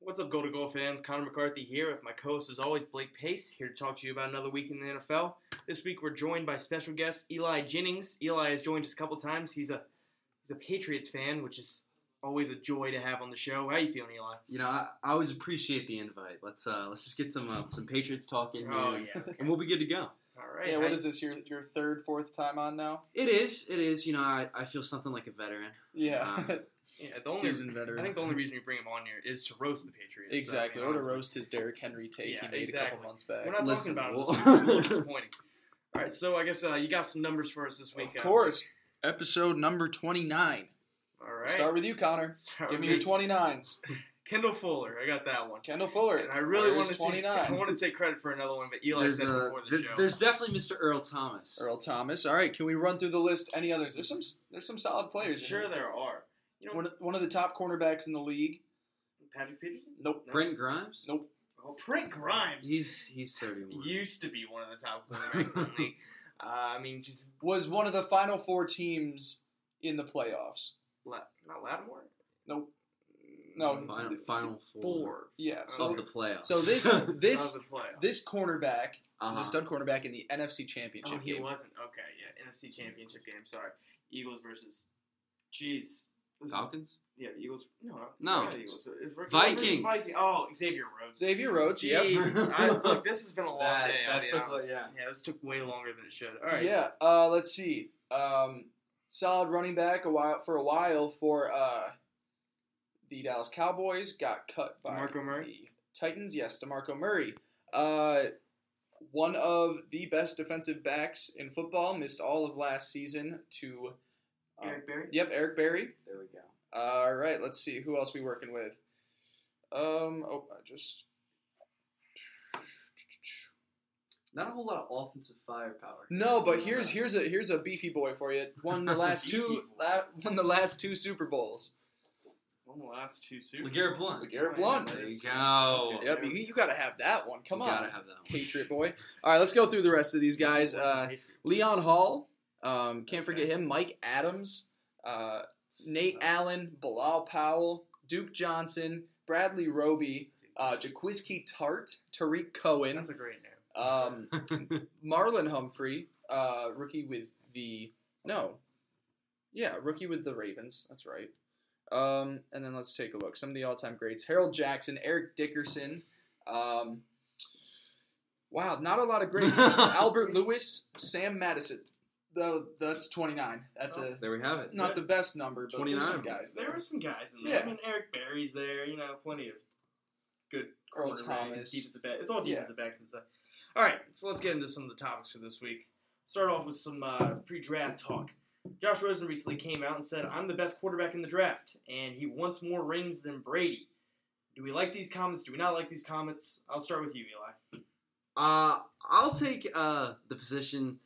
What's up, Goal to Goal fans? Connor McCarthy here with my co-host, as always, Blake Pace, here to talk to you about another week in the NFL. This week we're joined by special guest Eli Jennings. Eli has joined us a couple times. He's a he's a Patriots fan, which is always a joy to have on the show. How you feeling, Eli? You know, I, I always appreciate the invite. Let's uh, let's just get some uh, some Patriots talk in here, Oh yeah. and we'll be good to go. All right. Yeah, How- what is this? Your your third, fourth time on now? It is, it is. You know, I, I feel something like a veteran. Yeah, Yeah, the only seasoned veteran. I think the only reason we bring him on here is to roast the Patriots. exactly. I or to roast his Derrick Henry take Yeah, he made a exactly. couple months back. We're not Listen, talking about well- him this week. It's a little disappointing. All right, so I guess uh, you got some numbers for us this week. of uh, course. Episode number twenty nine. All right. Start with you, Connor. Start Give me with your 29s. Kendall Fuller. I got that one. Kendall Fuller. And I really want to take, 29. I want to take credit for another one, but Eli There's, said it uh, before the th- show. there's definitely Mr. Earl Thomas. Earl Thomas. All right, can we run through the list? Any others? There's some there's some solid players. in sure here. there are. You know, One, of- one of the top cornerbacks in the league. Patrick Peterson. Nope. Brent Grimes. Nope. Oh, Brent Grimes He's he's 31. used to be one of the top cornerbacks in the league. Uh, I mean, just Was one of the final four teams in the playoffs. La- not Lattimore. Nope. No, final, th- final four, Four. Yeah. of So the playoffs. so this this this cornerback is uh-huh. a stud cornerback in the NFC Championship Oh, he game. wasn't. Okay, yeah. NFC Championship game. Sorry. Eagles versus. Jeez. This is- Falcons. yeah, Eagles. No, No. not Eagles. It's versus- Vikings. Vikings. Oh, Xavier Rhodes. Xavier Rhodes. Yep. I, look, this has been a long That- day. That took, honest. yeah. yeah, this took way longer than it should. All right. Yeah. Uh, let's see. Um, solid running back a while for a while for uh, the Dallas Cowboys. Got cut by DeMarco Murray? the Titans. Yes, Demarco Murray. Uh, one of the best defensive backs in football. Missed all of last season to. Um, Eric Berry. Yep, Eric Berry. There we go. All right, let's see who else we working with. Um, oh, I just Not a whole lot of offensive firepower. no, but here's here's a here's a beefy boy for you. Won the last two la, won the last two Super Bowls. One of the last two Super. LeGarrette Blunt. LeGarrette Oh, Blunt. There you go. Yep, you, you got to have that one. Come on. You on, gotta have that one. Patriot boy. All right, let's go through the rest of these guys. Uh, Leon Hall, um, can't forget him. Mike Adams, uh, Nate Allen, Bilal Powell, Duke Johnson, Bradley Roby, uh, Jaquiski Tartt, Tarik Cohen, That's a great name. um, Marlon Humphrey, uh, rookie with the no, yeah, rookie with the Ravens. That's right. Um, and then let's take a look. Some of the all-time greats: Harold Jackson, Eric Dickerson. Um, wow, not a lot of greats. Albert Lewis, Sam Madison. The, that's twenty-nine. That's a there we have it. not the best number, but there's some guys There there. were some guys in there. Yeah. I mean, Eric Berry's there. You know, plenty of good Earl Thomas. defensive back. It's all Yeah. backs and stuff. All right, so let's get into some of the topics for this week. Start off with some uh, pre-draft talk. Josh Rosen recently came out and said, "I'm the best quarterback in the draft, and he wants more rings than Brady." Do we like these comments? Do we not like these comments? I'll start with you, Eli. Uh, I'll take uh, the position.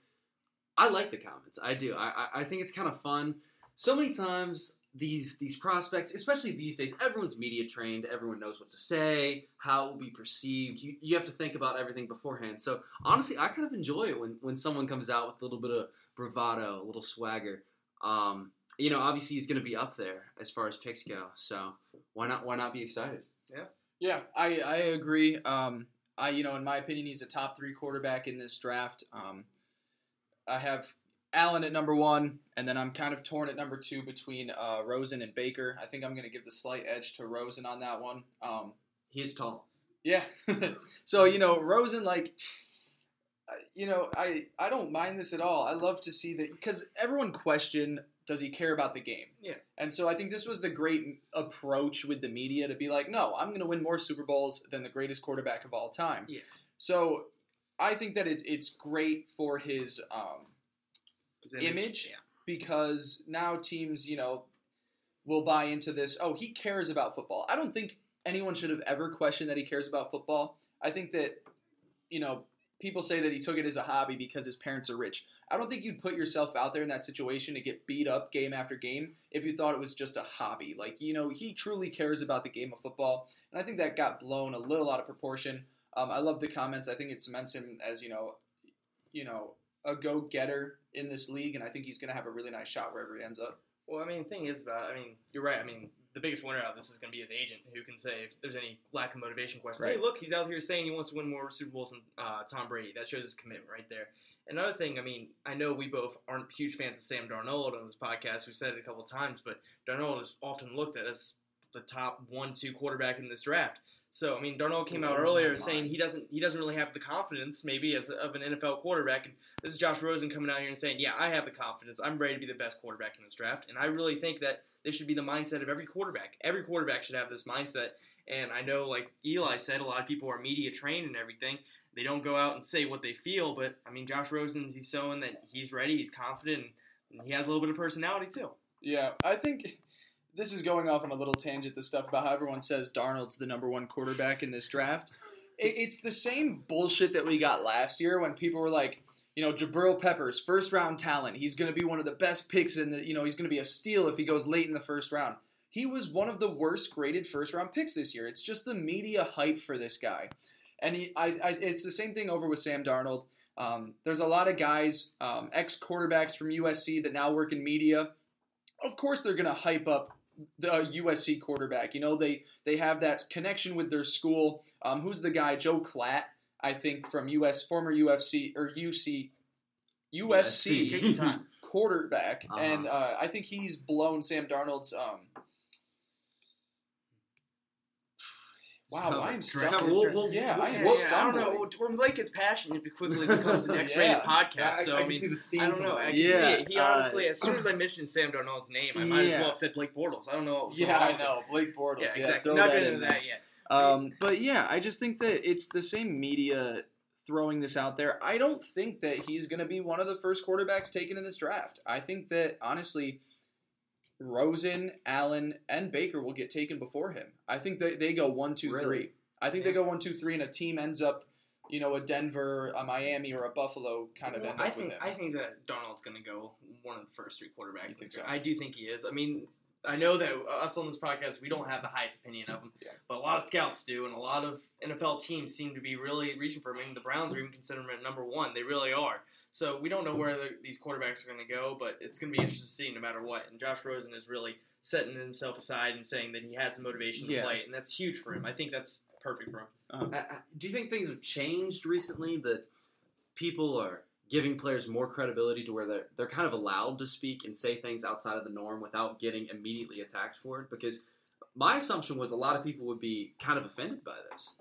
I like the comments. I do. I, I, think it's kind of fun. So many times these these prospects, especially these days, everyone's media trained. Everyone knows what to say, how it will be perceived. You, you have to think about everything beforehand. So honestly, I kind of enjoy it when, when someone comes out with a little bit of bravado, a little swagger. Um, you know, obviously he's going to be up there as far as picks go. So why not why not be excited? Yeah, yeah, I, I agree. Um, I you know, in my opinion, he's a top three quarterback in this draft. Um, I have Allen at number one, and then I'm kind of torn at number two between uh, Rosen and Baker. I think I'm going to give the slight edge to Rosen on that one. Um, He is tall. yeah. so you know, Rosen like. You know, I, I don't mind this at all. I love to see that because everyone question does he care about the game? Yeah. And so I think this was the great approach with the media to be like, no, I'm going to win more Super Bowls than the greatest quarterback of all time. Yeah. So I think that it's it's great for his um, His Image? Yeah. because now teams, you know, will buy into this. Oh, he cares about football. I don't think anyone should have ever questioned that he cares about football. I think that, you know, people say that he took it as a hobby because his parents are rich. I don't think you'd put yourself out there in that situation to get beat up game after game if you thought it was just a hobby. Like, you know, he truly cares about the game of football. And I think that got blown a little out of proportion. Um, I love the comments. I think it cements him as, you know, you know, a go-getter in this league, and I think he's going to have a really nice shot wherever he ends up. Well, I mean, the thing is about, I mean, you're right. I mean, the biggest winner out of this is going to be his agent, who can say if there's any lack of motivation questions. Right. Hey, look, he's out here saying he wants to win more Super Bowls than uh, Tom Brady. That shows his commitment right there. Another thing, I mean, I know we both aren't huge fans of Sam Darnold on this podcast. We've said it a couple times, but Darnold is often looked at as the top one, two quarterback in this draft. So, I mean, Darnold came out earlier saying he doesn't he doesn't really have the confidence maybe as of an NFL quarterback. And this is Josh Rosen coming out here and saying, "Yeah, I have the confidence. I'm ready to be the best quarterback in this draft." And I really think that this should be the mindset of every quarterback. Every quarterback should have this mindset. And I know, like Eli said, a lot of people are media trained and everything. They don't go out and say what they feel, but I mean, Josh Rosen's he's showing that he's ready, he's confident, and he has a little bit of personality too. Yeah, I think this is going off on a little tangent. The stuff about how everyone says Darnold's the number one quarterback in this draft. It, it's the same bullshit that we got last year when people were like, you know, Jabril Peppers, first round talent. He's going to be one of the best picks in the, you know, he's going to be a steal if he goes late in the first round. He was one of the worst graded first round picks this year. It's just the media hype for this guy. And he, I, I, it's the same thing over with Sam Darnold. Um, there's a lot of guys, um, ex quarterbacks from USC that now work in media. Of course, they're going to hype up the USC quarterback. You know, they they have that connection with their school. Um, who's the guy? Joel Klatt, I think, from US, former UFC or UC, USC quarterback, Uh-huh. and uh, I think he's blown Sam Darnold's. Um, wow, Cover- I am cover- stumped. we'll- we'll- yeah, I am Yeah, I don't know. When Blake gets passionate, it quickly becomes an X-rated Yeah. podcast. So I, mean, the steam I don't know. I can Yeah, see it. He uh, honestly, as soon as I mentioned Sam Darnold's name, I might as well have said Blake Bortles. I don't know. what Yeah, I know Blake Bortles. Yeah, exactly. Not in into there. that yet. Um, but yeah, I just think that it's the same media throwing this out there. I don't think that he's going to be one of the first quarterbacks taken in this draft. I think that honestly, Rosen, Allen, and Baker will get taken before him. I think that they go one, two, three. Really? I think they go one, two, three, and a team ends up, you know, a Denver, a Miami, or a Buffalo kind of Well, end I up think with him. I think that Darnold's going to go one of the first three quarterbacks. So? I do think he is. I mean, I know that us on this podcast we don't have the highest opinion of him, Yeah. but a lot of scouts do, and a lot of NFL teams seem to be really reaching for him. I mean, the Browns are even considering him at number one. They really are. So we don't know where the, these quarterbacks are going to go, but it's going to be interesting to see no matter what. And Josh Rosen is really setting himself aside and saying that he has the motivation to Yeah. play, and that's huge for him. I think that's perfect for him. Uh, do you think things have changed recently that people are giving players more credibility to where they're they're kind of allowed to speak and say things outside of the norm without getting immediately attacked for it? Because my assumption was a lot of people would be kind of offended by this.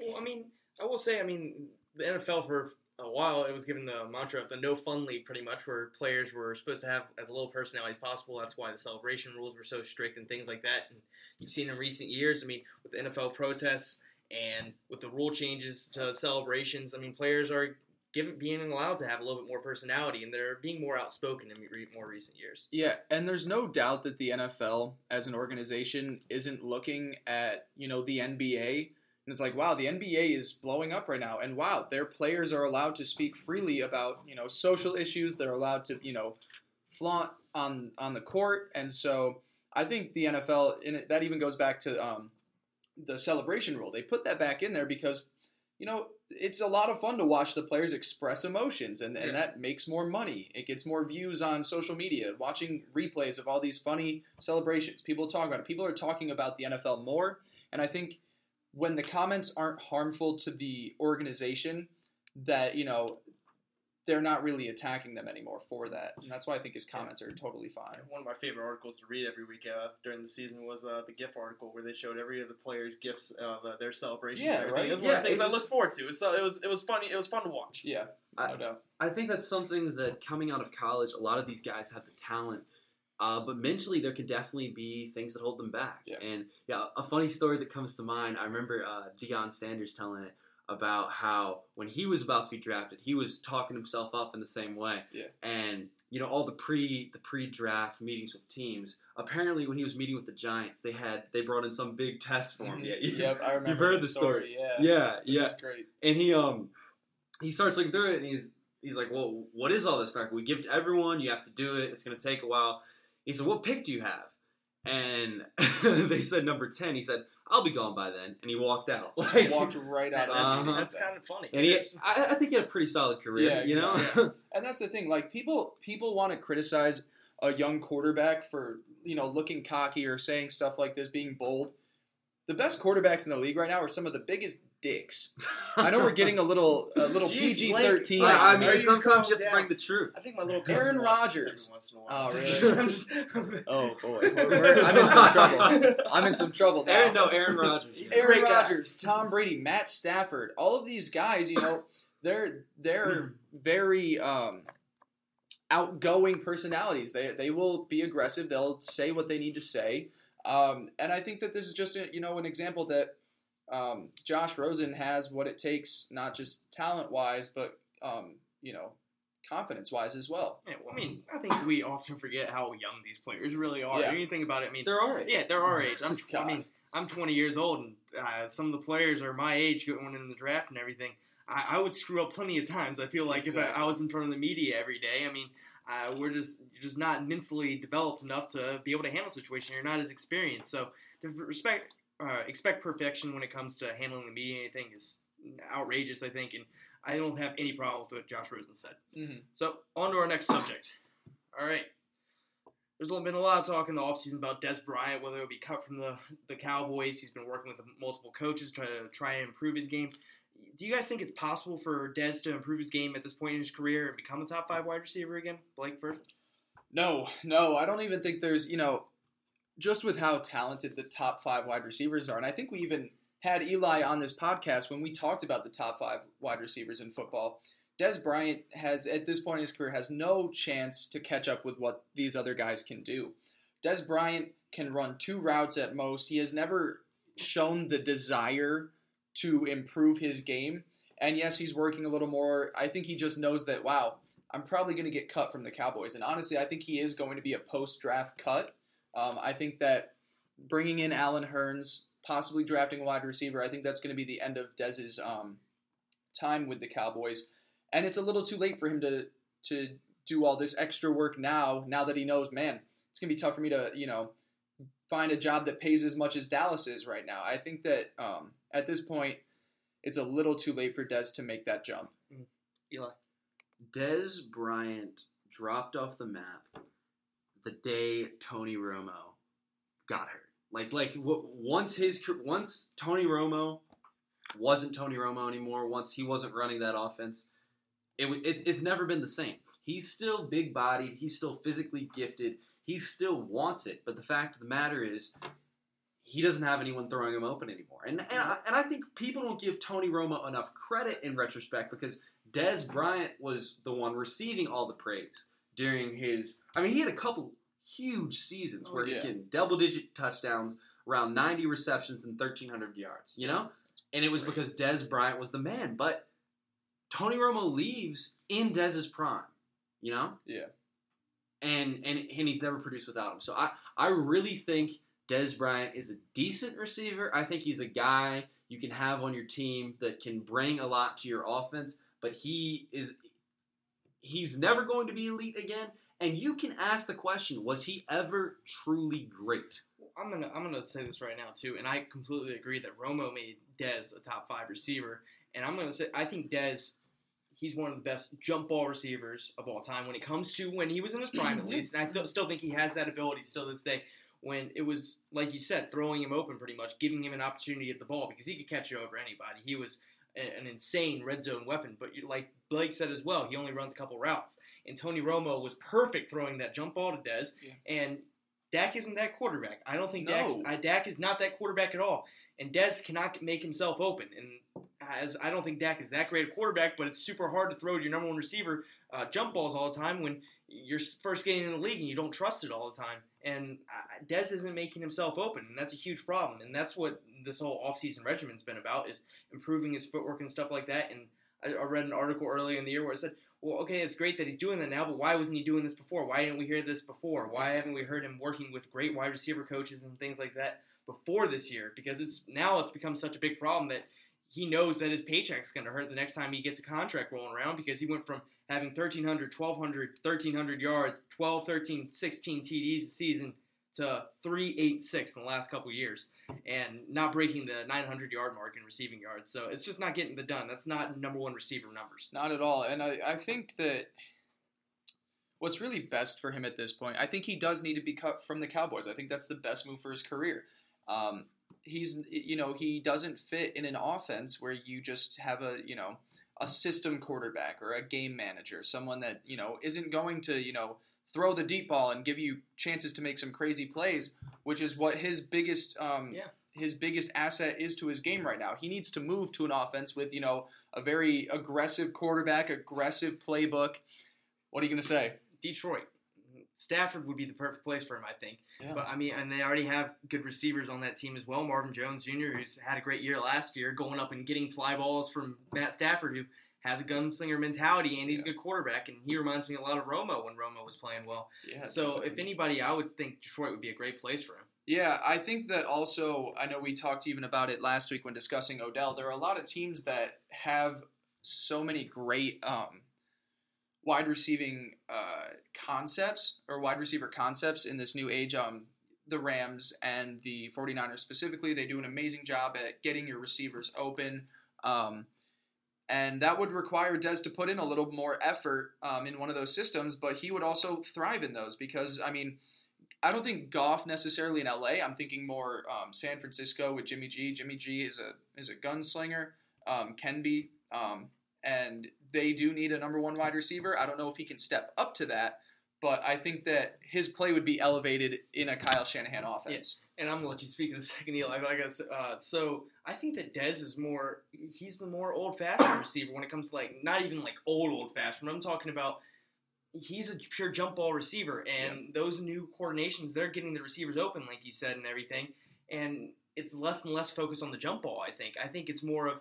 Well, I mean, I will say, I mean, the NFL for a while it was given the mantra of the no fun league, pretty much, where players were supposed to have as little personality as possible. That's why the celebration rules were so strict and things like that. And you've seen in recent years, I mean, with the NFL protests and with the rule changes to celebrations, I mean, players are given being allowed to have a little bit more personality, and they're being more outspoken in re- more recent years. Yeah, and there's no doubt that the NFL as an organization isn't looking at, you know, the NBA and it's like, wow, the NBA is blowing up right now and wow, their players are allowed to speak freely about, you know, social issues. They're allowed to, you know, flaunt on on the court and so I think the NFL and that even goes back to um, the celebration rule. They put that back in there because you know, it's a lot of fun to watch the players express emotions, and, and Yeah. that makes more money. It gets more views on social media. Watching replays of all these funny celebrations, people talk about it. People are talking about the NFL more, and I think when the comments aren't harmful to the organization, that you know they're not really attacking them anymore for that, and that's why I think his comments are totally fine. One of my favorite articles to read every week uh, during the season was uh, the GIF article where they showed every of the players' gifts of uh, their celebrations. Yeah, right? It was one of the Yeah, things I look forward to. It was, so- it was it was funny. It was fun to watch. Yeah, I- no doubt. I think that's something that coming out of college, a lot of these guys have the talent, uh, but mentally there could definitely be things that hold them back. Yeah. And yeah, a funny story that comes to mind. I remember uh, Deion Sanders telling it about how when he was about to be drafted, he was talking himself up in the same way. Yeah. And you know all the pre the pre draft meetings with teams. Apparently, when he was meeting with the Giants, they had they brought in some big test for him. Mhm. Yeah, you- Yep, I remember. heard the the story. Yeah, yeah, this yeah is great. and he um he starts looking through it and he's he's like well what is all this like we give to everyone you have to do it it's going to take a while he said what pick do you have and they said number 10 he said i'll be gone by then and he walked out Just Like, walked right out That's, of Uh-huh. that's kind of funny. and he I, I think he had a pretty solid career Yeah, you know exactly. And that's the thing. Like people, people want to criticize a young quarterback for you know looking cocky or saying stuff like this, being bold. The best quarterbacks in the league right now are some of the biggest dicks. I know we're getting a little a little PG thirteen. Blake, I, I mean, sometimes you have to down? bring the truth. I think my little Aaron cousin watches Rodgers. every once in a while. Oh, really? I'm Oh boy, We're- we're- I'm in some trouble. I'm in some trouble now. Aaron, no, Aaron Rodgers. Aaron great. Rodgers, Tom Brady, Matt Stafford, all of these guys, you know, they're they're very um, outgoing personalities. They they will be aggressive. They'll say what they need to say. Um, and I think that this is just a, you know an example that um, Josh Rosen has what it takes, not just talent wise, but um, you know confidence wise as well. Yeah, well, I mean, I think we often forget how young these players really are. Yeah. You think about it, I mean, They're all right. yeah, they're our age. I'm, I mean, I'm 20 years old, and uh, some of the players are my age going in the draft and everything. I, I would screw up plenty of times. I feel like if I, I was in front of the media every day. I mean, uh, we're just you're just not mentally developed enough to be able to handle a situation. You're not as experienced, so to respect uh, expect perfection when it comes to handling the media. Anything is outrageous, I think, and I don't have any problem with what Josh Rosen said. Mm-hmm. So, on to our next subject. All right. There's been a lot of talk in the offseason about Dez Bryant, whether he'll be cut from the, the Cowboys. He's been working with multiple coaches to try and improve his game. Do you guys think it's possible for Dez to improve his game at this point in his career and become a top five wide receiver again? Blake first? No, no, I don't even think there's, you know, just with how talented the top five wide receivers are, and I think we even had Eli on this podcast when we talked about the top five wide receivers in football. Dez Bryant has, at this point in his career, has no chance to catch up with what these other guys can do. Dez Bryant can run two routes at most. He has never shown the desire to improve his game. And yes, he's working a little more. I think he just knows that, wow, I'm probably going to get cut from the Cowboys. And honestly, I think he is going to be a post draft cut. Um, I think that bringing in Allen Hurns, possibly drafting a wide receiver, I think that's going to be the end of Dez's um, time with the Cowboys. And it's a little too late for him to to do all this extra work now. Now that he knows, man, it's going to be tough for me to you know find a job that pays as much as Dallas is right now. I think that um, at this point, it's a little too late for Dez to make that jump. Eli. Dez Bryant dropped off the map the day Tony Romo got hurt. Like, like once his once Tony Romo wasn't Tony Romo anymore. Once he wasn't running that offense, it, it it's never been the same. He's still big bodied. He's still physically gifted. He still wants it. But the fact of the matter is, he doesn't have anyone throwing him open anymore. And and I, and I think people don't give Tony Romo enough credit in retrospect because Dez Bryant was the one receiving all the praise during his. I mean, he had a couple huge seasons Oh, where he's getting double digit touchdowns, around 90 receptions, and 1,300 yards, you know? And it was because Dez Bryant was the man. But Tony Romo leaves in Dez's prime, you know? Yeah. And, and, and he's never produced without him. So I, I really think Dez Bryant is a decent receiver. I think he's a guy you can have on your team that can bring a lot to your offense, but he is he's never going to be elite again. And you can ask the question, was he ever truly great? I'm gonna I'm gonna say this right now too, and I completely agree that Romo made Dez a top five receiver, and I'm gonna say I think Dez, he's one of the best jump ball receivers of all time when it comes to when he was in his prime at least, and I th- still think he has that ability still to this day. When it was like you said, throwing him open pretty much, giving him an opportunity to get the ball because he could catch it over anybody. He was an insane red zone weapon, but you, like Blake said as well, he only runs a couple routes. And Tony Romo was perfect throwing that jump ball to Dez, Yeah. and Dak isn't that quarterback. I don't think No. I, Dak is not that quarterback at all. And Dez cannot make himself open. And as I don't think Dak is that great a quarterback, but it's super hard to throw to your number one receiver uh, jump balls all the time when you're first getting in the league and you don't trust it all the time. And uh, Dez isn't making himself open, and that's a huge problem. And that's what this whole offseason regimen's been about is improving his footwork and stuff like that. And I, I read an article earlier in the year where it said, well, okay, it's great that he's doing that now, but why wasn't he doing this before? Why didn't we hear this before? Why haven't we heard him working with great wide receiver coaches and things like that before this year? Because it's now it's become such a big problem that he knows that his paycheck's going to hurt the next time he gets a contract rolling around because he went from having 1,300, 1,200, 1,300 yards, 12, 13, 16 TDs a season to 386 in the last couple years and not breaking the 900 yard mark in receiving yards. So it's just not getting the done. That's not number one receiver numbers. Not at all. And I, I think that what's really best for him at this point. I think he does need to be cut from the Cowboys. I think that's the best move for his career. Um, he's you know he doesn't fit in an offense where you just have a you know a system quarterback or a game manager, someone that you know isn't going to you know throw the deep ball and give you chances to make some crazy plays, which is what his biggest um, Yeah. his biggest asset is to his game right now. He needs to move to an offense with you know a very aggressive quarterback, aggressive playbook. What are you going to say? Detroit. Stafford would be the perfect place for him, I think. Yeah. But I mean, and they already have good receivers on that team as well. Marvin Jones Jr., who's had a great year last year, going up and getting fly balls from Matt Stafford, who has a gunslinger mentality and he's Yeah. a good quarterback. And he reminds me a lot of Romo when Romo was playing well. Yeah. So if anybody, I would think Detroit would be a great place for him. Yeah, I think that also, I know we talked even about it last week when discussing Odell. There are a lot of teams that have so many great um, wide receiving uh, concepts or wide receiver concepts in this new age. Um, the Rams and the 49ers specifically, they do an amazing job at getting your receivers open. Um, and that would require Dez to put in a little more effort um, in one of those systems, but he would also thrive in those because, I mean, I don't think Goff necessarily in LA. I'm thinking more um, San Francisco with Jimmy G. Jimmy G is a is a gunslinger, um, can be, um, and they do need a number one wide receiver. I don't know if he can step up to that, but I think that his play would be elevated in a Kyle Shanahan offense. And I'm gonna let you speak in a second, Eli. But I guess uh, so. I think that Dez is more. He's the more old-fashioned receiver when it comes to like not even like old old-fashioned. I'm talking about. He's a pure jump ball receiver, and those new coordinations, they're getting the receivers open, like you said, and everything. And it's less and less focused on the jump ball. I think. I think it's more of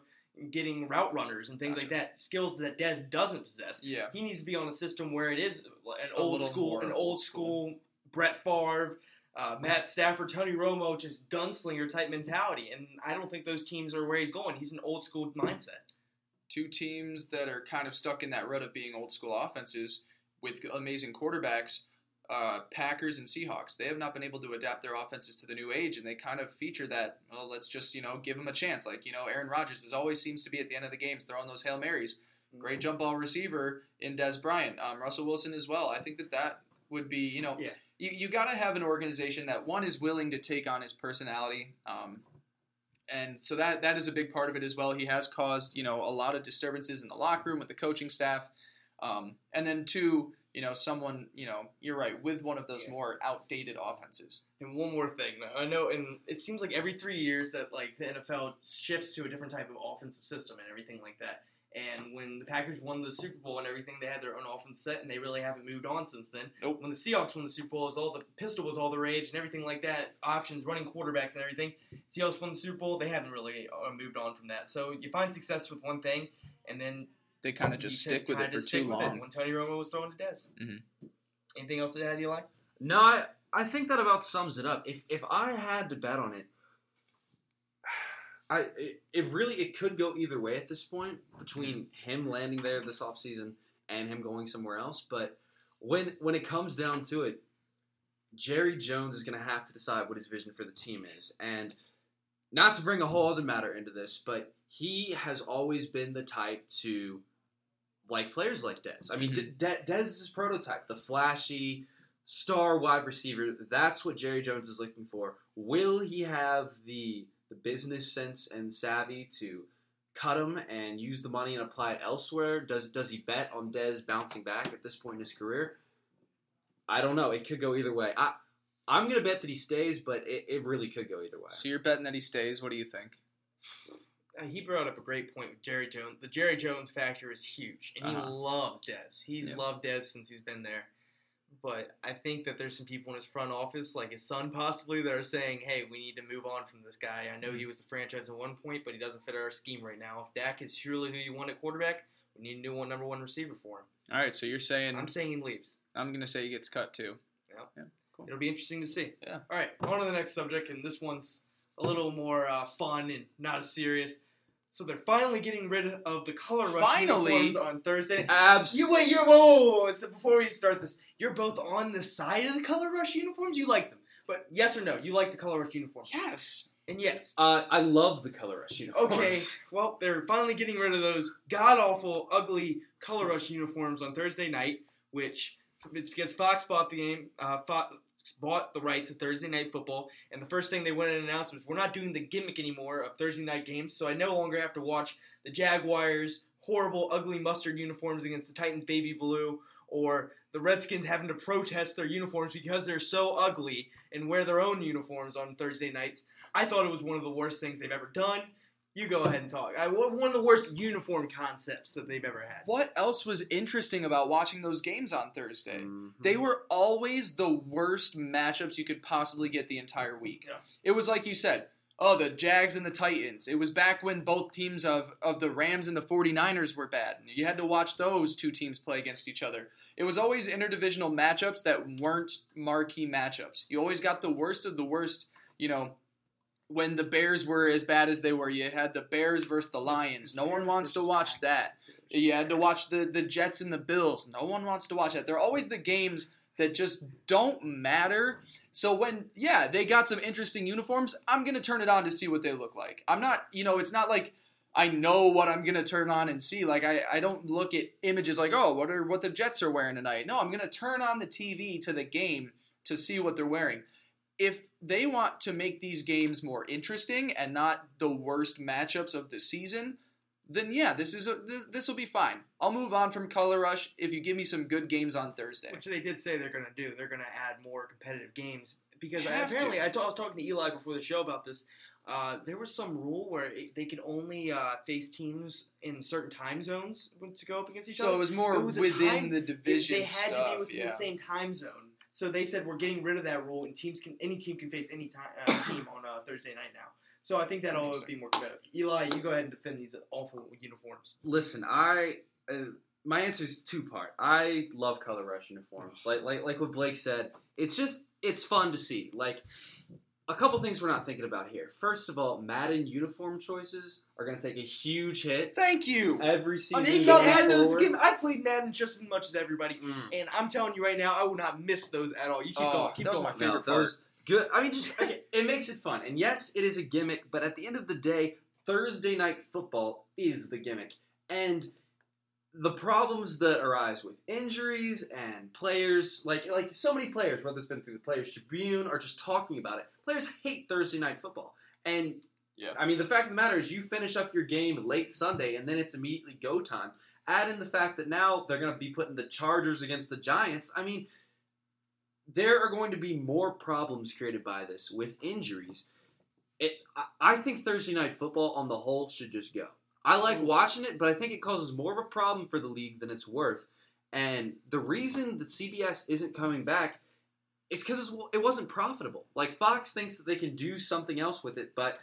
getting route runners and things like that, skills that Dez doesn't possess. Yeah, He needs to be on a system where it is an A old school, an old old school Brett Favre, uh, Matt Stafford, Tony Romo, just gunslinger type mentality. And I don't think those teams are where he's going. He's an old school mindset. two teams that are kind of stuck in that rut of being old school offenses with amazing quarterbacks. Uh, Packers and Seahawks. They have not been able to adapt their offenses to the new age, and they kind of feature that. Well, let's just you know give them a chance. Like you know, Aaron Rodgers is always seems to be at the end of the games throwing those hail marys. Great jump ball receiver in Dez Bryant, um, Russell Wilson as well. I think that that would be you know Yeah. you you got to have an organization that one is willing to take on his personality. Um, and so that that is a big part of it as well. He has caused you know a lot of disturbances in the locker room with the coaching staff, um, and then two, you know, someone you know you're right with one of those Yeah. more outdated offenses. And one more thing, I know, and it seems like every three years that like the NFL shifts to a different type of offensive system and everything like that. And when the Packers won the Super Bowl and everything, they had their own offense set, and they really haven't moved on since then. Nope. When the Seahawks won the Super Bowl, it was all the pistol was all the rage and everything like that. Options, running quarterbacks, and everything. Seahawks won the Super Bowl. They haven't really uh, moved on from that. So you find success with one thing, and then They kind of just stick with it for too long. It when Tony Romo was throwing to Dez. Mhm. Anything else to add, like? No, I, I think that about sums it up. If if I had to bet on it, I it, it really it could go either way at this point between him landing there this offseason and him going somewhere else. But when when it comes down to it, Jerry Jones is going to have to decide what his vision for the team is, and not to bring a whole other matter into this, but he has always been the type to like players like Dez. I mean, Mhm. De- De- Dez is his prototype, the flashy star wide receiver. That's what Jerry Jones is looking for. Will he have the the business sense and savvy to cut him and use the money and apply it elsewhere? Does does he bet on Dez bouncing back at this point in his career? I don't know. It could go either way. I I'm gonna bet that he stays, but it, it really could go either way. So you're betting that he stays. What do you think? Uh, he brought up a great point with Jerry Jones. The Jerry Jones factor is huge, and he Uh-huh. loves Dez. He's Yeah. loved Dez since he's been there. But I think that there's some people in his front office, like his son possibly, that are saying, "Hey, we need to move on from this guy. I know he was the franchise at one point, but he doesn't fit our scheme right now. If Dak is surely who you want at quarterback, we need a new one, number one receiver for him." All right, so you're saying I'm saying he leaves. I'm gonna say he gets cut too. Yeah. It'll be interesting to see. Yeah. All right, on to the next subject, and this one's a little more uh, fun and not as serious. So they're finally getting rid of the color rush Finally? uniforms on Thursday. Abs. You wait, you're whoa, whoa, whoa. So before we start this, you're both on the side of the color rush uniforms. You like them, but yes or no, you like the color rush uniforms? Yes. And yes. Uh, I love the color rush uniforms. Okay, well, they're finally getting rid of those god awful, ugly color rush uniforms on Thursday night, which It's because Fox bought the game. Uh, Fox bought the rights to Thursday Night Football, and the first thing they went and announced was we're not doing the gimmick anymore of Thursday night games. So I no longer have to watch the Jaguars horrible, ugly mustard uniforms against the Titans baby blue, or the Redskins having to protest their uniforms because they're so ugly and wear their own uniforms on Thursday nights. I thought it was one of the worst things they've ever done. You go ahead and talk. I, one of the worst uniform concepts that they've ever had. What else was interesting about watching those games on Thursday? Mhm. They were always the worst matchups you could possibly get the entire week. Yeah. It was like you said, oh, the Jags and the Titans. It was back when both teams of, of the Rams and the 49ers were bad. You had to watch those two teams play against each other. It was always interdivisional matchups that weren't marquee matchups. You always got the worst of the worst, you know, when the Bears were as bad as they were. You had the Bears versus the Lions. No one wants to watch that. You had to watch the, the Jets and the Bills. No one wants to watch that. They're always the games that just don't matter. So when yeah, they got some interesting uniforms, I'm gonna turn it on to see what they look like. I'm not, you know, it's not like I know what I'm gonna turn on and see. Like I, I don't look at images like, oh, what are what the Jets are wearing tonight. No, I'm gonna turn on the TV to the game to see what they're wearing. If they want to make these games more interesting and not the worst matchups of the season, then yeah, this is a, this will be fine. I'll move on from Color Rush if you give me some good games on Thursday. Which they did say they're going to do. They're going to add more competitive games because I, apparently I, was talking to Eli before the show about this. Uh, there was some rule where it, they could only uh, face teams in certain time zones to go up against each So other. So it was more It was within time- the They- division they had stuff. to be within yeah. the same time zone. So they said we're getting rid of that rule, and teams can any team can face any time, uh, team on uh, Thursday night now. So I think that'll Interesting. be more competitive. Eli, you go ahead and defend these awful uniforms. Listen, I uh, my answer is two part. I love color rush uniforms. Like like like what Blake said, it's just it's fun to see. Like a couple things we're not thinking about here. First of all, Madden uniform choices are going to take a huge hit Thank you. every season, I season. mean, going Madden, game- I played Madden just as much as everybody, Mm. and I'm telling you right now, I will not miss those at all. You keep Oh, going, keep that was going. my favorite no, those good. I mean, just okay, it makes it fun. And yes, it is a gimmick, but at the end of the day, Thursday night football is the gimmick. And the problems that arise with injuries and players, like like so many players, whether it's been through the Players Tribune or just talking about it, players hate Thursday night football. And Yeah. I mean, the fact of the matter is, you finish up your game late Sunday, and then it's immediately go time. Add in the fact that now they're going to be putting the Chargers against the Giants. I mean, there are going to be more problems created by this with injuries. It, I, I think Thursday night football on the whole should just go. I like mm-hmm. watching it, but I think it causes more of a problem for the league than it's worth. And the reason that CBS isn't coming back, it's because it wasn't profitable. Like Fox thinks that they can do something else with it, but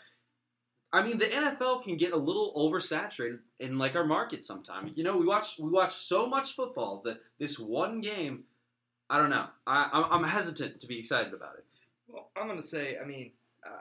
I mean, the NFL can get a little oversaturated in like our market sometimes. You know, we watch we watch so much football that this one game, I don't know. I, I'm, hesitant to be excited about it. Well, I'm going to say, I mean,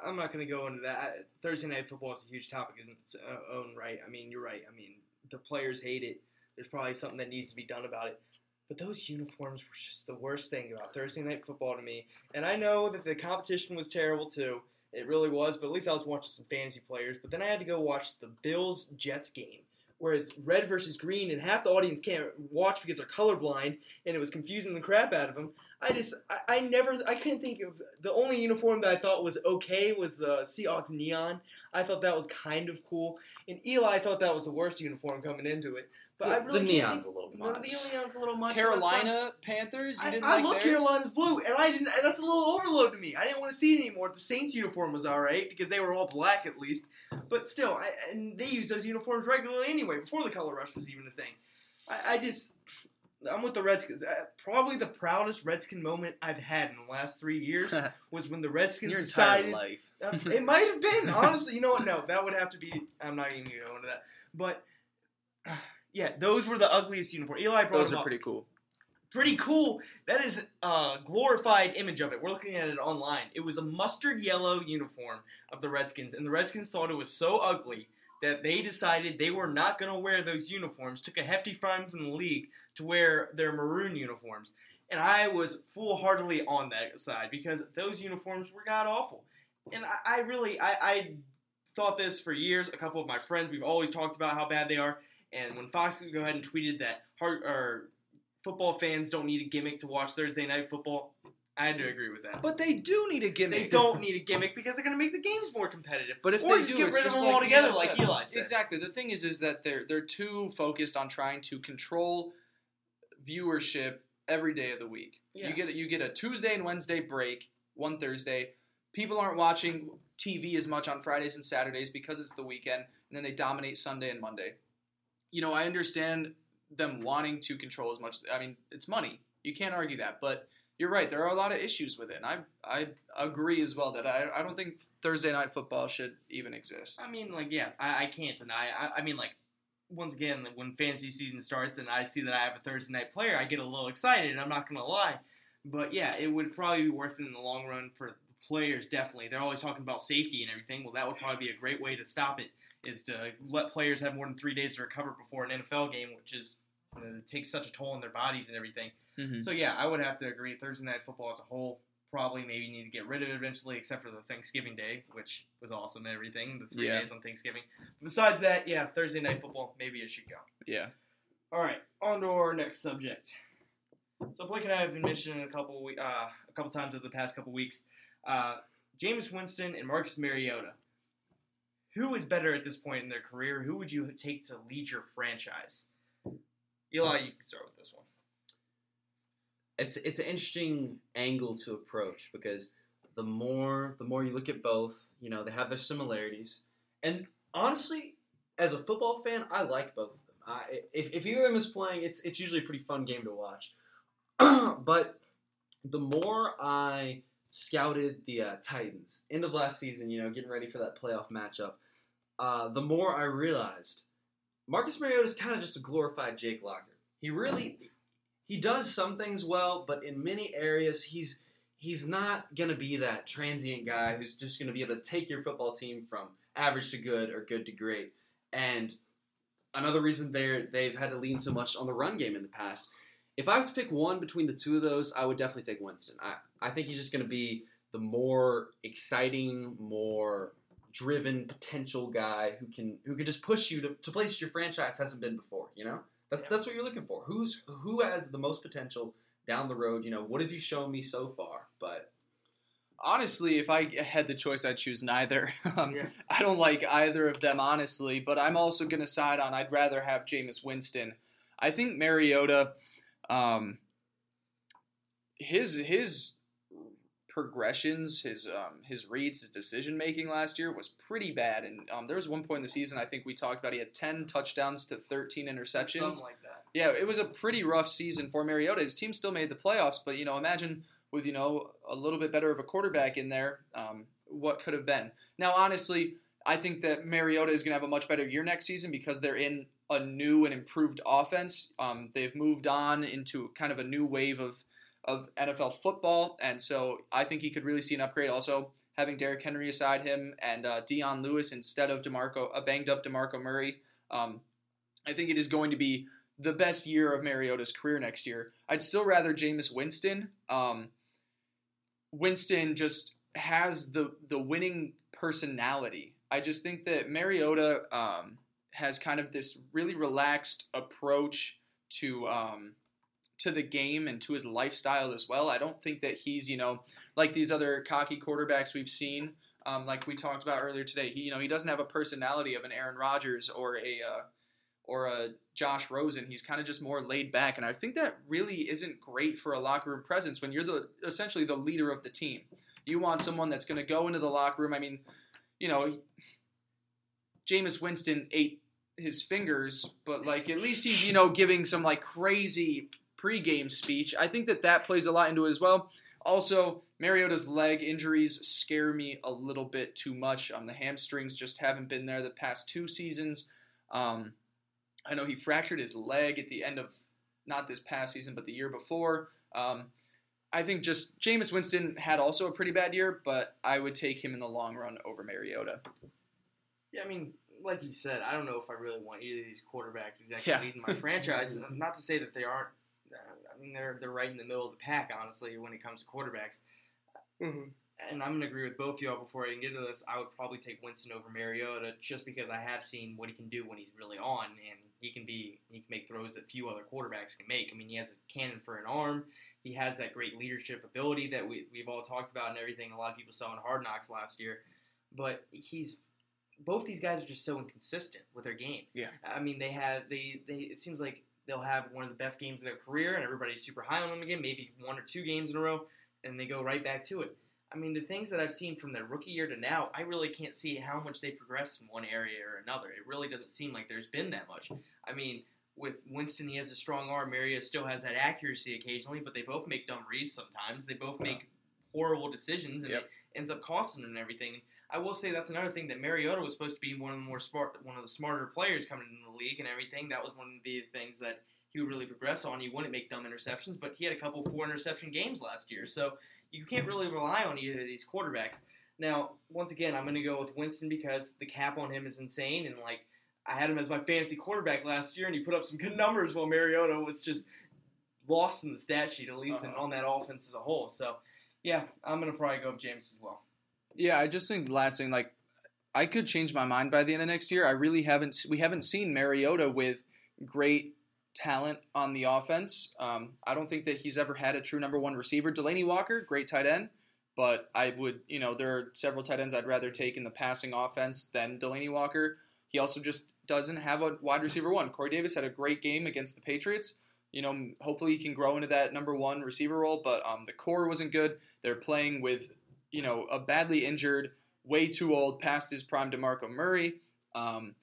I'm not going to go into that. Thursday night football is a huge topic in its own right. I mean, you're right. I mean, the players hate it. There's probably something that needs to be done about it. But those uniforms were just the worst thing about Thursday night football to me. And I know that the competition was terrible too. It really was, but at least I was watching some fantasy players. But then I had to go watch the Bills Jets game where it's red versus green, and half the audience can't watch because they're colorblind, and it was confusing the crap out of them. I just, I, I never, I couldn't think of the only uniform that I thought was okay was the Seahawks neon. I thought that was kind of cool, and Eli thought that was the worst uniform coming into it. But I The- really the can't neon's a little the- much. The neon's a little much. but that's. Carolina Panthers. You I, didn't I like love theirs? Carolina's blue, and I didn't. That's a little overload to me. I didn't want to see it anymore. The Saints uniform was all right because they were all black at least, but still, I, and they used those uniforms regularly anyway. Before the color rush was even a thing, I, I just. I'm with the Redskins. Uh, Probably the proudest Redskin moment I've had in the last three years was when the Redskins Your decided. life. Uh, it might have been honestly. You know what? No, that would have to be. I'm not even going to go into that. But uh, yeah, those were the ugliest uniforms. Eli brought Those are up pretty cool. pretty cool. That is a glorified image of it. We're looking at it online. It was a mustard yellow uniform of the Redskins, and the Redskins thought it was so ugly that they decided they were not going to wear those uniforms. Took a hefty fine from the league to wear their maroon uniforms, and I was full heartedly on that side because those uniforms were god awful. And I, I really, I, I thought this for years. A couple of my friends, we've always talked about how bad they are. And when Fox go ahead and tweeted that hard or football fans don't need a gimmick to watch Thursday night football. I had to agree with that. But they do need a gimmick. they don't need a gimmick because they're going to make the games more competitive. But if or they just do, get rid of them like altogether, Eli like. Eli said. Exactly. The thing is, is that they're they're too focused on trying to control viewership every day of the week. Yeah. You get a, you get a Tuesday and Wednesday break, one Thursday. People aren't watching TV as much on Fridays and Saturdays because it's the weekend, and then they dominate Sunday and Monday. You know, I understand them wanting to control as much. I mean, it's money. You can't argue that, but you're right. There are a lot of issues with it, and I I agree as well that I, I don't think Thursday night football should even exist. I mean, like, yeah, I, I can't deny. I, I mean, like, once again, when fantasy season starts and I see that I have a Thursday night player, I get a little excited. I'm not gonna lie, but yeah, it would probably be worth it in the long run for the players. Definitely, they're always talking about safety and everything. Well, that would probably be a great way to stop it. Is to let players have more than three days to recover before an NFL game, which is you know, takes such a toll on their bodies and everything. Mm-hmm. So yeah, I would have to agree. Thursday night football as a whole probably maybe need to get rid of it eventually, except for the Thanksgiving day, which was awesome and everything. The three Yeah. days on Thanksgiving. Besides that, yeah, Thursday night football maybe it should go. Yeah. All right, on to our next subject. So Blake and I have been mentioning a couple uh, a couple times over the past couple weeks. Uh, Jameis Winston and Marcus Mariota. Who is better at this point in their career? Who would you take to lead your franchise? Eli, you can start with this one. It's it's an interesting angle to approach because the more the more you look at both, you know, they have their similarities. And honestly, as a football fan, I like both of them. I, if if either of them is playing, it's it's usually a pretty fun game to watch. but the more I scouted the uh, Titans end of last season, you know, getting ready for that playoff matchup, uh, the more I realized Marcus Mariota is kind of just a glorified Jake Locker. He really he does some things well, but in many areas he's he's not going to be that transient guy who's just going to be able to take your football team from average to good or good to great. And another reason they they've had to lean so much on the run game in the past. If I have to pick one between the two of those, I would definitely take Winston. I, I think he's just going to be the more exciting, more driven potential guy who can who can just push you to, to places your franchise hasn't been before. You know, that's Yeah. that's what you're looking for. Who's who has the most potential down the road? You know, what have you shown me so far? But Honestly, if I had the choice, I'd choose neither. Um, Yeah. I don't like either of them, honestly, but I'm also going to side on I'd rather have Jameis Winston. I think Mariota, um, his his progressions, his um, his reads, his decision making last year was pretty bad. And um, there was one point in the season I think we talked about he had ten touchdowns to thirteen interceptions. Something like that. Yeah, it was a pretty rough season for Mariota. His team still made the playoffs, but you know, imagine with you know a little bit better of a quarterback in there, um, what could have been. Now, honestly, I think that Mariota is going to have a much better year next season because they're in a new and improved offense. Um, they've moved on into kind of a new wave of of NFL football, and so I think he could really see an upgrade. Also, having Derrick Henry aside him and uh, Dion Lewis instead of Demarco, a banged up Demarco Murray, um, I think it is going to be the best year of Mariota's career next year. I'd still rather Jameis Winston. Um, Winston just has the the winning personality. I just think that Mariota um, has kind of this really relaxed approach to um, to the game and to his lifestyle as well. I don't think that he's you know like these other cocky quarterbacks we've seen. Um, like we talked about earlier today, he you know he doesn't have a personality of an Aaron Rodgers or a uh, or a Josh Rosen. He's kind of just more laid back, and I think that really isn't great for a locker room presence when you're the essentially the leader of the team. You want someone that's going to go into the locker room. I mean, you know, Jameis Winston ate his fingers, but like at least he's you know giving some like crazy pregame speech. I think that that plays a lot into it as well. Also, Mariota's leg injuries scare me a little bit too much. Um, the hamstrings just haven't been there the past two seasons. Um, I know he fractured his leg at the end of not this past season, but the year before. Um, I think just Jameis Winston had also a pretty bad year, but I would take him in the long run over Mariota. Yeah, I mean, like you said, I don't know if I really want either of these quarterbacks exactly Yeah. leading my franchise. Not to say that they aren't. I mean, they're they're right in the middle of the pack, honestly, when it comes to quarterbacks. Mm-hmm. And I'm gonna agree with both of y'all. Before I even get to this, I would probably take Winston over Mariota just because I have seen what he can do when he's really on, and he can be he can make throws that few other quarterbacks can make. I mean, he has a cannon for an arm. He has that great leadership ability that we we've all talked about and everything. A lot of people saw in Hard Knocks last year, but he's both these guys are just so inconsistent with their game. Yeah. I mean, they have they they it seems like they'll have one of the best games of their career and everybody's super high on them again, maybe one or two games in a row, and they go right back to it. I mean, the things that I've seen from their rookie year to now, I really can't see how much they progressed in one area or another. It really doesn't seem like there's been that much. I mean, with Winston, he has a strong arm. Mariota still has that accuracy occasionally, but they both make dumb reads sometimes. They both make horrible decisions, and Yep. it ends up costing them and everything. I will say that's another thing that Mariota was supposed to be one of the more smart, one of the smarter players coming into the league and everything. That was one of the things that he would really progress on. He wouldn't make dumb interceptions, but he had a couple four interception games last year, so you can't really rely on either of these quarterbacks. Now, once again, I'm going to go with Winston because the cap on him is insane, and like I had him as my fantasy quarterback last year, and he put up some good numbers while Mariota was just lost in the stat sheet, at least and Uh-huh. on that offense as a whole. So, yeah, I'm going to probably go with Jameis as well. Yeah, I just think last thing, like I could change my mind by the end of next year. I really haven't. We haven't seen Mariota with great talent on the offense. Um, I don't think that he's ever had a true number one receiver. Delanie Walker, great tight end, but I would, you know, there are several tight ends I'd rather take in the passing offense than Delanie Walker. He also just doesn't have a wide receiver one. Corey Davis had a great game against the Patriots. You know, hopefully he can grow into that number one receiver role, but um, the core wasn't good. They're playing with you know, a badly injured, way too old, past his prime DeMarco Murray. Um,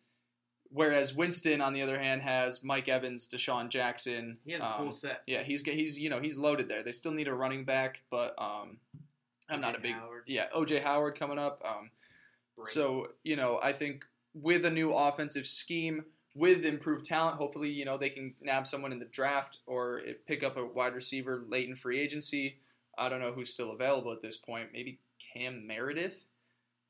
whereas Winston, on the other hand, has Mike Evans, DeSean Jackson. He has a um, full set. yeah, he's he's you know he's loaded there. They still need a running back, but um, I'm not a big Howard. yeah OJ Howard coming up. Um, so you know I think with a new offensive scheme, with improved talent, hopefully you know they can nab someone in the draft or pick up a wide receiver late in free agency. I don't know who's still available at this point. Maybe Cam Meredith.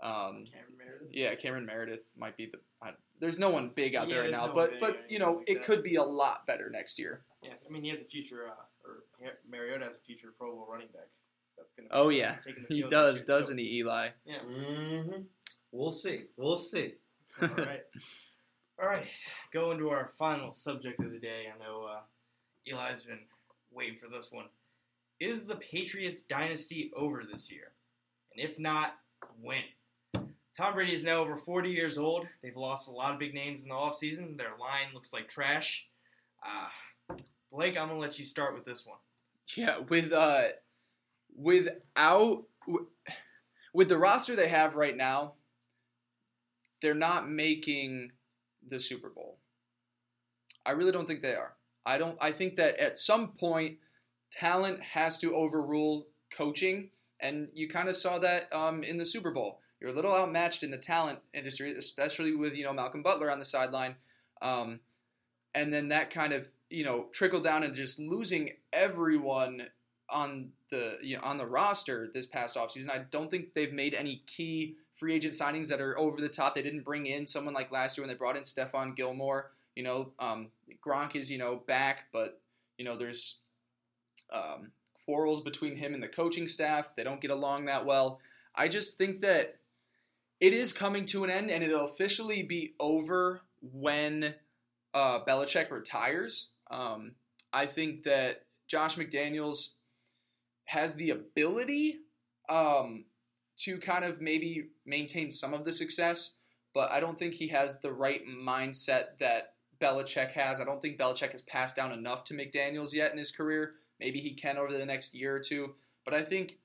Um, Cameron Meredith. yeah, Cameron Meredith might be the. I, there's no one big out Yeah, there there's now, no but but you know like it that. could be a lot better next year. Yeah, I mean he has a future, uh, or Mariota has a future Pro Bowl running back. That's gonna. Oh yeah, taking the he does, year, doesn't he, Eli? Yeah. Mm-hmm. We'll see. We'll see. All right. All right. Go into our final subject of the day. I know uh, Eli's been waiting for this one. Is the Patriots dynasty over this year? And if not, when? Tom Brady is now over 40 years old. They've lost a lot of big names in the offseason. Their line looks like trash. Uh, Blake, I'm going to let you start with this one. Yeah, with uh, without with the roster they have right now, they're not making the Super Bowl. I really don't think they are. I don't. I think that at some point, talent has to overrule coaching, and you kind of saw that um, in the Super Bowl. You're a little outmatched in the talent industry, especially with you know Malcolm Butler on the sideline, um, and then that kind of you know trickled down and just losing everyone on the you know, on the roster this past offseason. I don't think they've made any key free agent signings that are over the top. They didn't bring in someone like last year when they brought in Stephon Gilmore. You know, um, Gronk is you know back, but you know there's um, quarrels between him and the coaching staff. They don't get along that well. I just think that it is coming to an end, and it'll officially be over when uh, Belichick retires. Um, I think that Josh McDaniels has the ability um, to kind of maybe maintain some of the success, but I don't think he has the right mindset that Belichick has. I don't think Belichick has passed down enough to McDaniels yet in his career. Maybe he can over the next year or two, but I think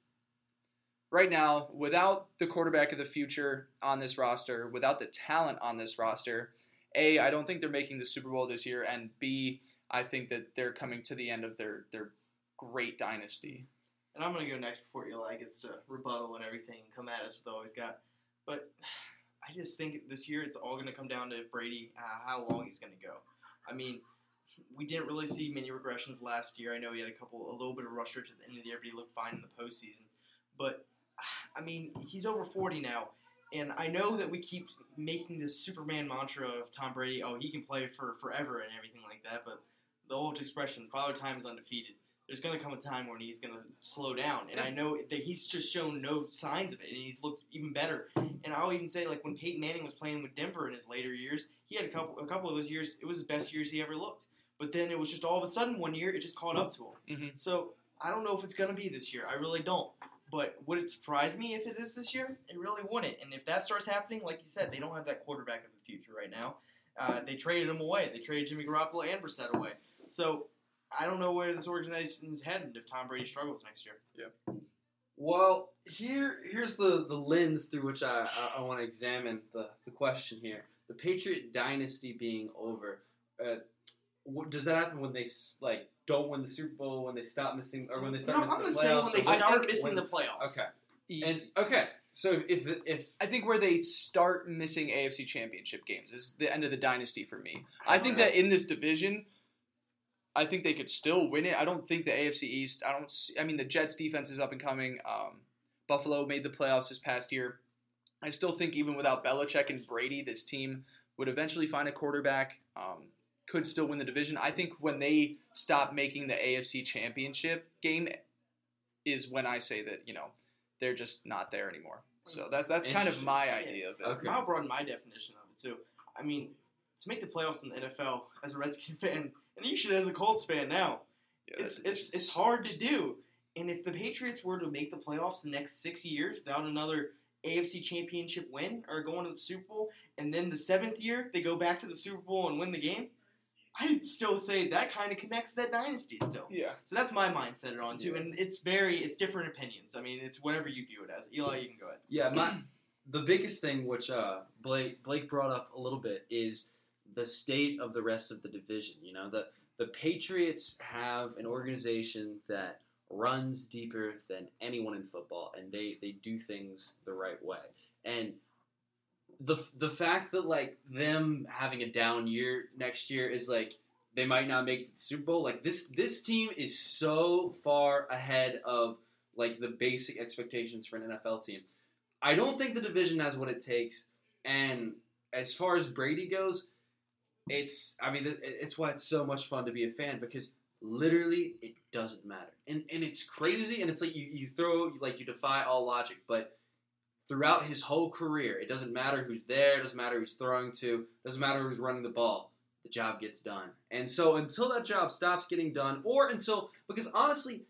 right now, without the quarterback of the future on this roster, without the talent on this roster, A, I don't think they're making the Super Bowl this year, and B, I think that they're coming to the end of their, their great dynasty. And I'm going to go next before Eli gets to rebuttal and everything and come at us with all he's got. But I just think this year it's all going to come down to Brady, uh, how long he's going to go. I mean, we didn't really see many regressions last year. I know he had a couple, a little bit of rush at the end of the year, but he looked fine in the postseason. But I mean, he's over 40 now, and I know that we keep making this Superman mantra of Tom Brady. Oh, he can play for forever and everything like that. But the old expression, "Father Time is undefeated." there's going to come a time when he's going to slow down. And I know that he's just shown no signs of it, and he's looked even better. And I'll even say, like when Peyton Manning was playing with Denver in his later years, he had a couple a couple of those years. It was his best years he ever looked. But then it was just all of a sudden one year it just caught up to him. Mhm. So I don't know if it's going to be this year. I really don't. But would it surprise me if it is this year? It really wouldn't. And if that starts happening, like you said, they don't have that quarterback of the future right now. Uh, they traded him away. They traded Jimmy Garoppolo and Brissett away. So I don't know where this organization is headed if Tom Brady struggles next year. Yeah. Well, here here's the, the lens through which I, I, I want to examine the, the question here. The Patriot dynasty being over. Uh, what, does that happen when they like don't win the Super Bowl? When they stop missing, or when they start No, I'm missing going the to say playoffs? when they or I start think missing when- the playoffs. Okay, and okay. So if if I think where they start missing AFC Championship games is the end of the dynasty for me. I think that in this division, I think they could still win it. I don't think the AFC East. I don't. See, I mean, the Jets' defense is up and coming. Um, Buffalo made the playoffs this past year. I still think even without Belichick and Brady, this team would eventually find a quarterback. Um, could still win the division. I think when they stop making the AFC Championship game, is when I say that you know they're just not there anymore. So that that's kind of my idea of it. Okay. I'll broaden my definition of it too. I mean, to make the playoffs in the NFL as a Redskin fan, and you should as a Colts fan now, Yeah, it's it's it's hard to do. And if the Patriots were to make the playoffs the next six years without another AFC Championship win or going to the Super Bowl, and then the seventh year they go back to the Super Bowl and win the game, I'd still say that kind of connects that dynasty still. Yeah. So that's my mindset on too, Yeah. and it's very it's different opinions. I mean, it's whatever you view it as. Eli, you can go ahead. Yeah, my the biggest thing which uh, Blake Blake brought up a little bit is the state of the rest of the division. You know, the the Patriots have an organization that runs deeper than anyone in football, and they they do things the right way. And the the fact that like them having a down year next year is like they might not make the Super Bowl. Like this this team is so far ahead of like the basic expectations for an NFL team. I don't think the division has what it takes. And as far as Brady goes, it's I mean it's why it's so much fun to be a fan because literally it doesn't matter. And and it's crazy and it's like you, you throw like you defy all logic, but throughout his whole career, it doesn't matter who's there, it doesn't matter who's throwing to, it doesn't matter who's running the ball. The job gets done. And so until that job stops getting done, or until because honestly,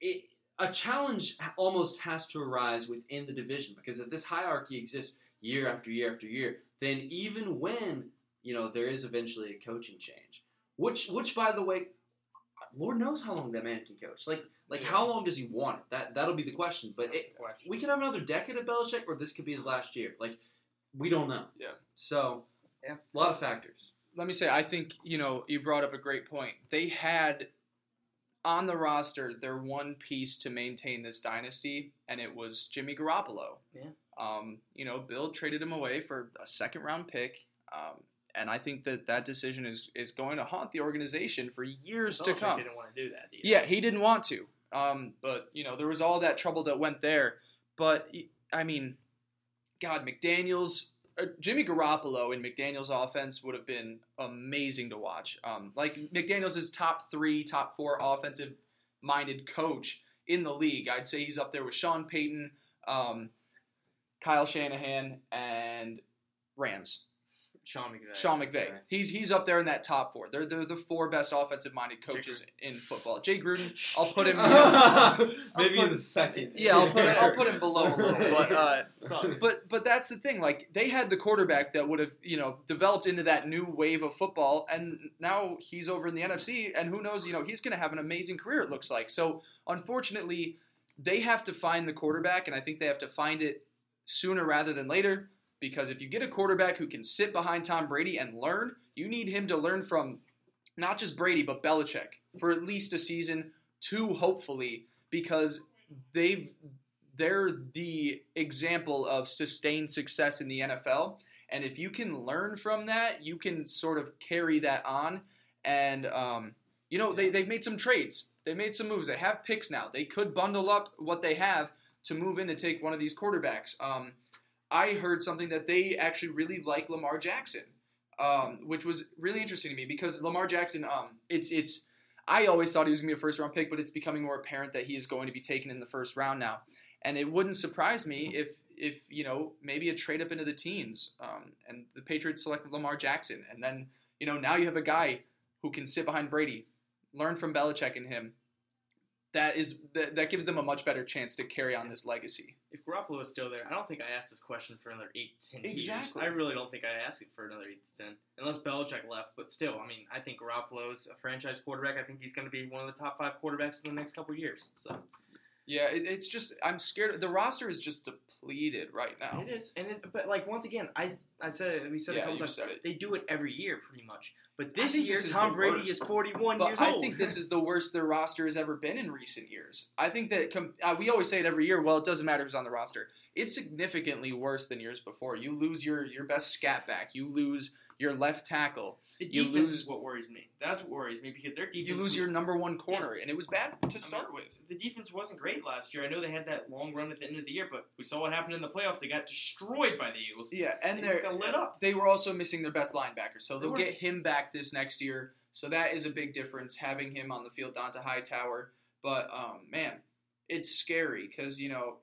it a challenge almost has to arise within the division because if this hierarchy exists year after year after year, then even when you know there is eventually a coaching change, which which by the way, Lord knows how long that man can coach. Like like Yeah. how long does he want it? That that'll be the question. But it, the question. we could have another decade of Belichick, or this could be his last year. Like we don't know. Yeah. So Yeah. a lot of factors. let me say, I think you know you brought up a great point. They had on the roster their one piece to maintain this dynasty, and it was Jimmy Garoppolo. Yeah. Um, you know, Bill traded him away for a second round pick, um, and I think that that decision is is going to haunt the organization for years to come. didn't want to do that. Either. Yeah, he didn't want to. Um, but you know, there was all that trouble that went there. But I mean, God, McDaniels, uh, Jimmy Garoppolo in McDaniels' offense would have been amazing to watch. Um, like McDaniels is top three, top four offensive minded coach in the league. I'd say he's up there with Sean Payton, um, Kyle Shanahan, and Rams. Sean McVay. Sean McVay. He's he's up there in that top four. They're they're the four best offensive minded coaches in football. Jay Gruden, I'll put him. Maybe put- in the second. yeah, I'll put him, I'll put him below a little. But uh, It's all good. but but that's the thing. Like they had the quarterback that would have you know developed into that new wave of football, and now he's over in the NFC, and who knows? You know he's going to have an amazing career. It looks like. So unfortunately, they have to find the quarterback, and I think they have to find it sooner rather than later. Because if you get a quarterback who can sit behind Tom Brady and learn, you need him to learn from not just Brady but Belichick for at least a season, two hopefully, because they've they're the example of sustained success in the NFL. And if you can learn from that, you can sort of carry that on. And, um, you know, they, they've made some trades. They made some moves. They have picks now. They could bundle up what they have to move in to take one of these quarterbacks. Um, I heard something that they actually really like Lamar Jackson, um, which was really interesting to me because Lamar Jackson, um, it's it's I always thought he was going to be a first round pick, but it's becoming more apparent that he is going to be taken in the first round now. And it wouldn't surprise me if if you know maybe a trade up into the teens, um, and the Patriots select Lamar Jackson, and then you know now you have a guy who can sit behind Brady, learn from Belichick and him. That is that, that gives them a much better chance to carry on this legacy. If Garoppolo is still there, I don't think I asked this question for another eight, ten Exactly. years. I really don't think I asked it for another eight to ten, unless Belichick left. But still, I mean, I think Garoppolo's a franchise quarterback. I think he's going to be one of the top five quarterbacks in the next couple years. So Yeah, it, it's just I'm scared. The roster is just depleted right now. it is, and it, but like once again, I I said it. We said it a Yeah, couple times. said it. They do it every year, pretty much. But this year, this Tom Brady worst. is forty-one But years I old. I think this is the worst their roster has ever been in recent years. I think that com- uh, we always say it every year. Well, it doesn't matter who's on the roster. It's significantly worse than years before. You lose your your best scat back. You lose your left tackle. the you defense lose- is what worries me. That's what worries me because their defense. You lose was- your number one corner, and it was bad to start with. the defense wasn't great last year. I know they had that long run at the end of the year, but we saw what happened in the playoffs. They got destroyed by the Eagles. Yeah, and They got lit up. They were also missing their best linebacker, so They they'll get him back this next year. So that is a big difference having him on the field, Dont'a Hightower. But um, man, it's scary because you know,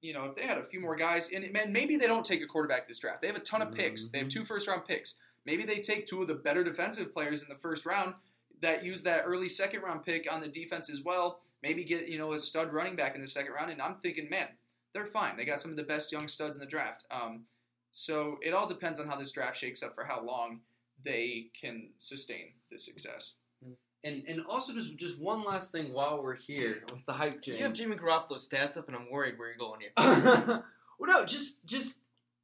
you know, if they had a few more guys, and man, maybe they don't take a quarterback this draft. They have a ton of picks. They have two first round picks. Maybe they take two of the better defensive players in the first round that use that early second round pick on the defense as well. Maybe get you know a stud running back in the second round, and I'm thinking, man, they're fine. They got some of the best young studs in the draft. Um, so it all depends on how this draft shakes up for how long they can sustain this success. And and also just just one last thing while we're here with the hype James. You have Jimmy Garoppolo's stats up, and I'm worried where you're going here. well, no, just just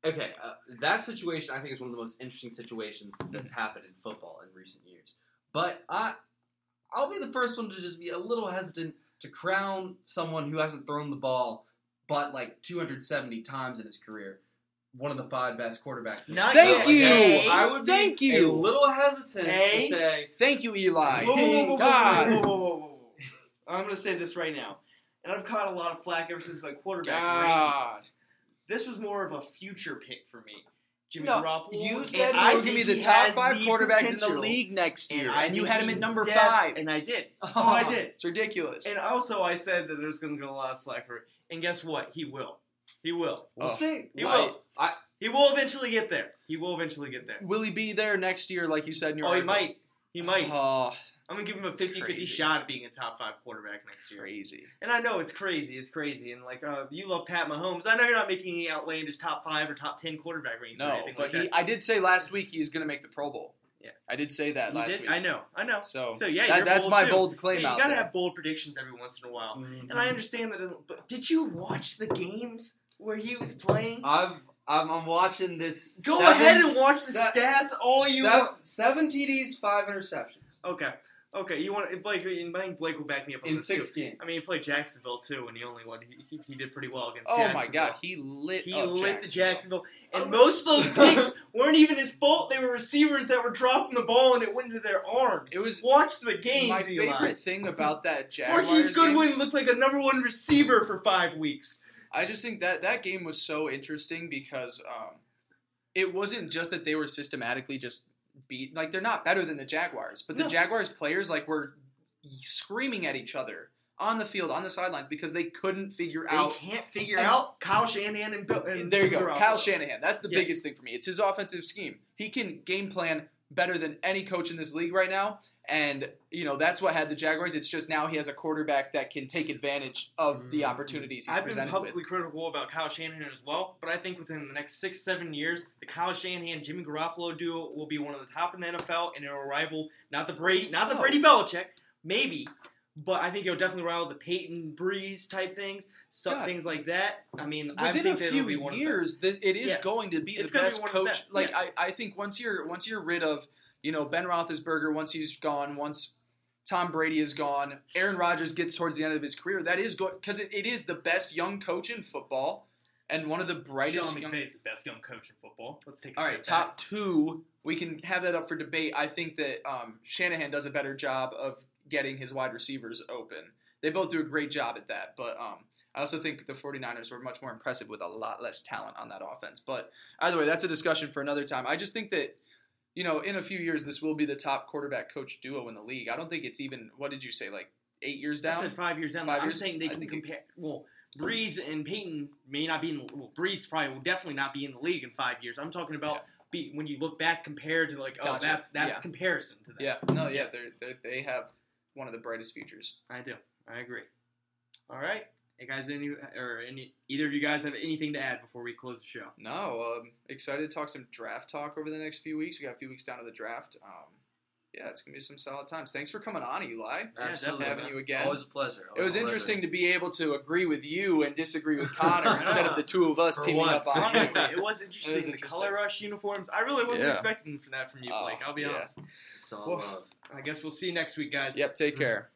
okay. Uh, that situation I think is one of the most interesting situations that's happened in football in recent years. But I I'll be the first one to just be a little hesitant to crown someone who hasn't thrown the ball but like 270 times in his career. One of the five best quarterbacks. Not Thank NFL. you! Okay, I would be Thank you! a little hesitant Hey. to say Thank you, Eli. Whoa, whoa, whoa, whoa, God. whoa, whoa, whoa, whoa, whoa. I'm going to say this right now, and I've caught a lot of flack ever since my quarterback God. rankings. This was more of a future pick for me. Jimmy No, Garoppolo. you said I you were going to be the top five the quarterbacks in the league next year, I and, you had him at number def- five. and I did. Oh, I did. It's ridiculous. And also, I said that there's going to get a lot of slack for it. And guess what? He will. He will. we'll Oh. see. He Why- will. He will eventually get there. He will eventually get there. Will he be there next year, like you said in your Oh, he might. He might. Oh, I'm going to give him a It's 50 50 shot at being a top five quarterback next year. crazy. And I know it's crazy. It's crazy. And like, uh, you love Pat Mahomes. I know you're not making any outlandish top five or top 10 quarterback range or No, anything but like he. that. I did say last week he's going to make the Pro Bowl. Yeah. I did say that You last did? week. I know. I know. So, So, yeah, that- that's bold, my too. bold claim Yeah, you gotta there. have bold predictions every once in a while. Mhm. And I understand that, but did you watch the games where he was playing? I've I'm, I'm watching this. Go seven- ahead and watch the se- stats. All you seven, seven TDs, five interceptions okay? Okay, you want Blake? I think Blake will back me up on in this six too. games. I mean, he played Jacksonville too, and he only won. He, he, he did pretty well against. Oh my God, he lit He up lit the Jacksonville. Jacksonville, and most of those picks weren't even his fault. They were receivers that were dropping the ball, and it went into their arms. It was Watch the game. my favorite thing about that Jaguars Marquise game. Goodwin looked like a number one receiver for five weeks. I just think that that game was so interesting because um, it wasn't just that they were systematically just beat like they're not better than the Jaguars, but the No. Jaguars players like were screaming at each other on the field on the sidelines because they couldn't figure They out. can't figure and- out Kyle Shanahan and, Bill, and There you go, Kyle Shanahan. That's the Yes. biggest thing for me. It's his offensive scheme. He can game plan better than any coach in this league right now. And, you know, that's what had the Jaguars. It's just now he has a quarterback that can take advantage of the Mhm. opportunities he's I've been publicly with. critical about Kyle Shanahan as well, but I think within the next six, seven years, the Kyle Shanahan Jimmy Garoppolo duo will be one of the top in the NFL, and it'll rival not the Brady, not the. Brady Belichick, maybe, but I think it'll definitely rival the Peyton Brees type things, some God. things like that. I mean, I Within think a few it'll be one of the years, this, it is Yes. going to be It's the gonna be best the coach. best, Like yes. I, I think once you're once you're rid of you know Ben Roethlisberger, once he's gone, once Tom Brady is gone, Aaron Rodgers gets towards the end of his career. That is good because it, it is the best young coach in football and one of the brightest. Sean young, McVay's the best young coach in football. Let's take a all right, step back. top two. We can have that up for debate. I think that um, Shanahan does a better job of getting his wide receivers open. They both do a great job at that, but um, I also think the 49ers were much more impressive with a lot less talent on that offense. But either way, that's a discussion for another time. I just think that you know, in a few years, this will be the top quarterback coach duo in the league. I don't think it's even. What did you say? Like eight years down? I said five years down. Five I'm years? saying they I can it- compare. Well, Brees and Peyton may not be in. The, well, Brees probably will definitely not be in the league in five years. I'm talking about be, when you look back compared to like, oh, Gotcha. that's that's Yeah. comparison to that. Yeah, no, yeah, they're, they have one of the brightest futures. I do. I agree. All right. Hey guys, any or any either of you guys have anything to add before we close the show? No, um, excited to talk some draft talk over the next few weeks. We got a few weeks down to the draft. Um, yeah, it's gonna be some solid times. Thanks for coming on, Eli. Absolutely. having you again. Always a pleasure. It was a pleasure. interesting to be able to agree with you and disagree with Connor instead of the two of us For teaming once. up on you. Honestly, it was interesting. It was The interesting. color rush uniforms. I really wasn't Yeah. expecting that from you, Blake. I'll be yeah. honest. It's all Well, love. I guess we'll see you next week, guys. Yep, take mm-hmm. care.